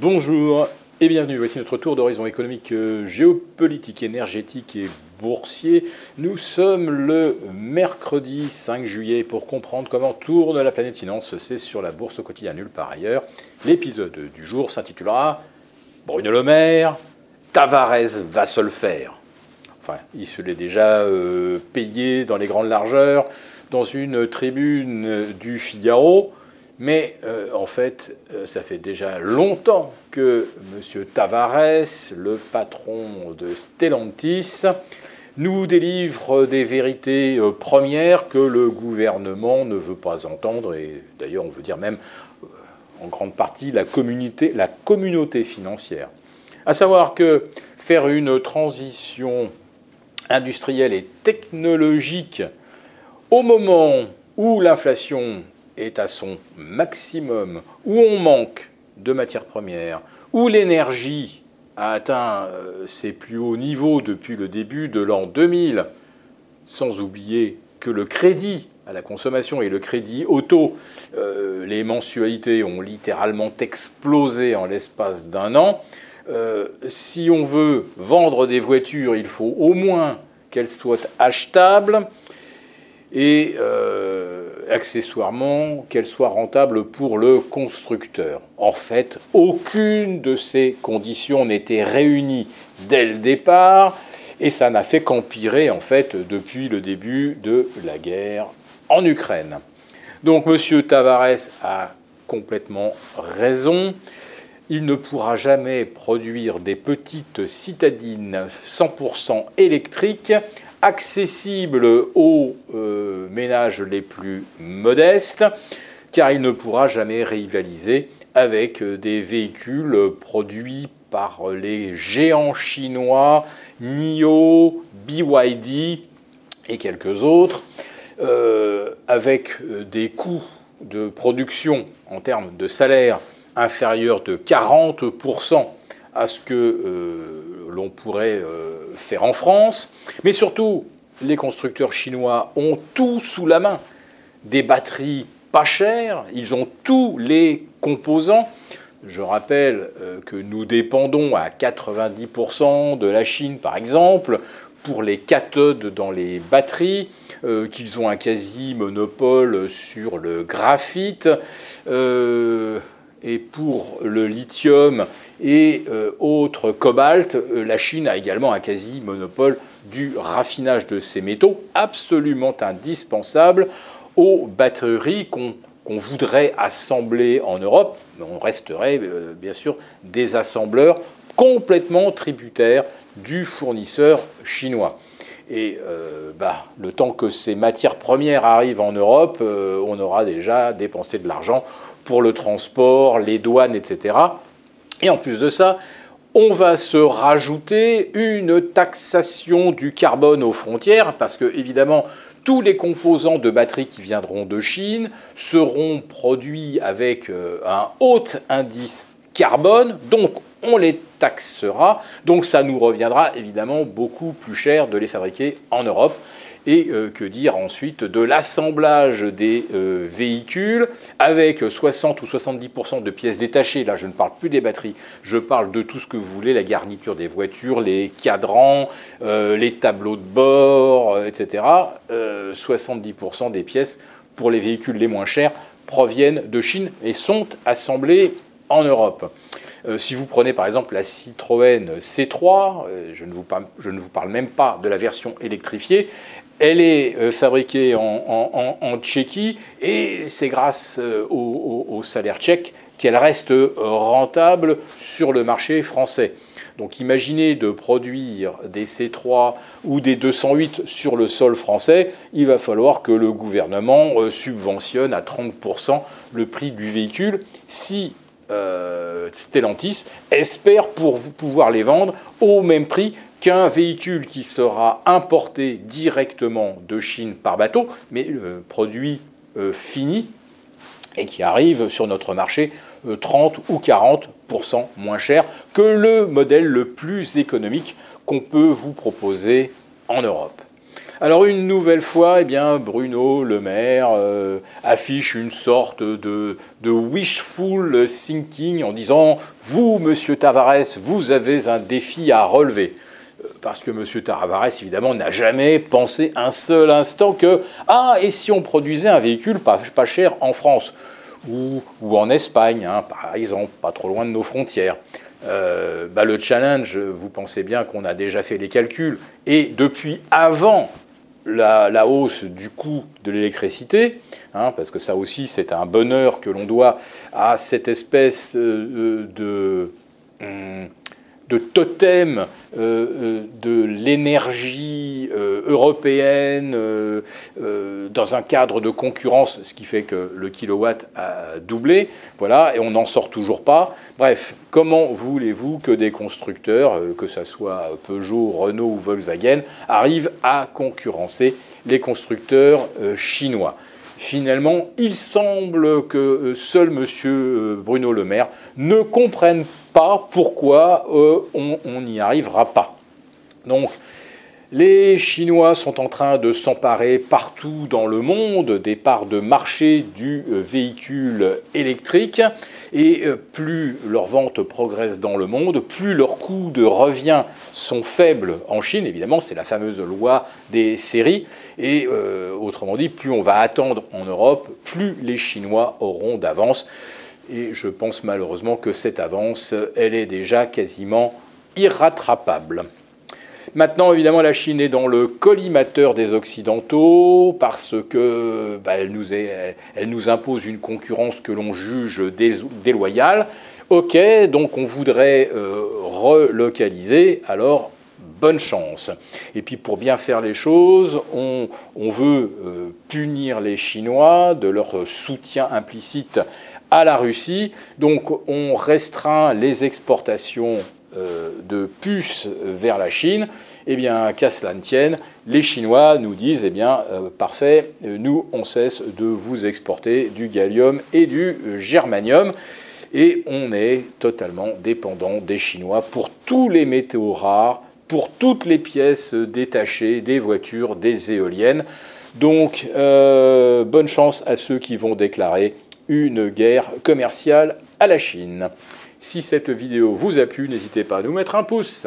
Bonjour et bienvenue. Voici notre tour d'horizon économique, euh, géopolitique, énergétique et boursier. Nous sommes le mercredi 5 juillet pour comprendre comment tourne la planète finance. C'est sur la bourse au quotidien nulle par ailleurs. L'épisode du jour s'intitulera Bruno Le Maire, Tavares va se le faire. Enfin, il se l'est déjà euh, payé dans les grandes largeurs dans une tribune du Figaro. Mais euh, en fait, euh, ça fait déjà longtemps que M. Tavares, le patron de Stellantis, nous délivre des vérités euh, premières que le gouvernement ne veut pas entendre, et d'ailleurs on veut dire même en grande partie la communauté, la communauté financière. À savoir que faire une transition industrielle et technologique au moment où l'inflation est à son maximum, où on manque de matières premières, où l'énergie a atteint euh, ses plus hauts niveaux depuis le début de l'an 2000, sans oublier que le crédit à la consommation et le crédit auto, euh, les mensualités ont littéralement explosé en l'espace d'un an. Euh, si on veut vendre des voitures, il faut au moins qu'elles soient achetables et accessoirement qu'elle soit rentable pour le constructeur. En fait, aucune de ces conditions n'était réunie dès le départ et ça n'a fait qu'empirer en fait depuis le début de la guerre en Ukraine. Donc M. Tavares a complètement raison. Il ne pourra jamais produire des petites citadines 100% électriques accessible aux euh, les plus modestes, car il ne pourra jamais rivaliser avec euh, des véhicules produits par les géants chinois, NIO, BYD et quelques autres, euh, avec des coûts de production en termes de salaire inférieurs de 40% à ce que l'on pourrait faire en France. Mais surtout, les constructeurs chinois ont tout sous la main. Des batteries pas chères, ils ont tous les composants. Je rappelle euh, que nous dépendons à 90% de la Chine, par exemple, pour les cathodes dans les batteries, euh, qu'ils ont un quasi-monopole sur le graphite. Euh, et pour le lithium et autres cobalt, la Chine a également un quasi-monopole du raffinage de ces métaux absolument indispensables aux batteries qu'on voudrait assembler en Europe. On resterait euh, bien sûr des assembleurs complètement tributaires du fournisseur chinois. Et euh, bah, le temps que ces matières premières arrivent en Europe, euh, on aura déjà dépensé de l'argent pour le transport, les douanes, etc. Et en plus de ça, on va se rajouter une taxation du carbone aux frontières, parce que évidemment, tous les composants de batterie qui viendront de Chine seront produits avec euh, un haut indice carbone, donc on les taxera, donc ça nous reviendra évidemment beaucoup plus cher de les fabriquer en Europe. Et euh, que dire ensuite de l'assemblage des euh, véhicules avec 60 ou 70% de pièces détachées. Là, je ne parle plus des batteries, je parle de tout ce que vous voulez, la garniture des voitures, les cadrans, euh, les tableaux de bord, etc. 70% des pièces pour les véhicules les moins chers proviennent de Chine et sont assemblées en Europe. si vous prenez par exemple la Citroën C3, je, ne vous parle, je, ne vous parle, même pas de la version électrifiée, elle est euh, fabriquée en, Tchéquie et c'est grâce euh, au, salaire tchèque qu'elle reste rentable sur le marché français. Donc imaginez de produire des C3 ou des 208 sur le sol français, il va falloir que le gouvernement euh, subventionne à 30% le prix du véhicule si Stellantis espère pouvoir les vendre au même prix qu'un véhicule qui sera importé directement de Chine par bateau, mais produit euh, fini, et qui arrive sur notre marché 30 euh, ou 40% moins cher que le modèle le plus économique qu'on peut vous proposer en Europe. Alors une nouvelle fois, eh bien, Bruno Le Maire euh, affiche une sorte de, de, wishful thinking en disant Vous, monsieur Tavares, vous avez un défi à relever. Parce que monsieur Tavares, évidemment, n'a jamais pensé un seul instant que Ah, et si on produisait un véhicule pas, pas cher en France ou, ou en Espagne, hein, par exemple, pas trop loin de nos frontières. Euh, bah, le challenge, vous pensez bien qu'on a déjà fait les calculs, et depuis avant la, hausse du coût de l'électricité, hein, parce que ça aussi c'est un bonheur que l'on doit à cette espèce euh, de... Hum, de totem euh, euh, de l'énergie euh, européenne dans un cadre de concurrence, ce qui fait que le kilowatt a doublé. Voilà, et on n'en sort toujours pas. Bref, comment voulez-vous que des constructeurs, que ce soit Peugeot, Renault ou Volkswagen, arrivent à concurrencer les constructeurs chinois? Finalement, il semble que seul M. Bruno Le Maire ne comprenne pas pourquoi euh, on n'y arrivera pas. Donc, les Chinois sont en train de s'emparer partout dans le monde des parts de marché du euh, véhicule électrique et euh, plus leurs ventes progressent dans le monde, plus leurs coûts de revient sont faibles en Chine. Évidemment, c'est la fameuse loi des séries. Et autrement dit, plus on va attendre en Europe, plus les Chinois auront d'avance. Et je pense malheureusement que cette avance, elle est déjà quasiment irrattrapable. Maintenant, évidemment, la Chine est dans le collimateur des Occidentaux parce que bah, elle, nous impose une concurrence que l'on juge déloyale. Ok, donc on voudrait euh, relocaliser, alors bonne chance. Et puis pour bien faire les choses, on, veut euh, punir les Chinois de leur soutien implicite à la Russie. Donc on restreint les exportations de puces vers la Chine. Eh bien, qu'à cela ne tienne, les Chinois nous disent, eh bien, euh, parfait, nous, on cesse de vous exporter du gallium et du germanium. Et on est totalement dépendant des Chinois pour tous les métaux rares, pour toutes les pièces détachées des voitures, des éoliennes. Donc, euh, bonne chance à ceux qui vont déclarer une guerre commerciale à la Chine. Si cette vidéo vous a plu, n'hésitez pas à nous mettre un pouce.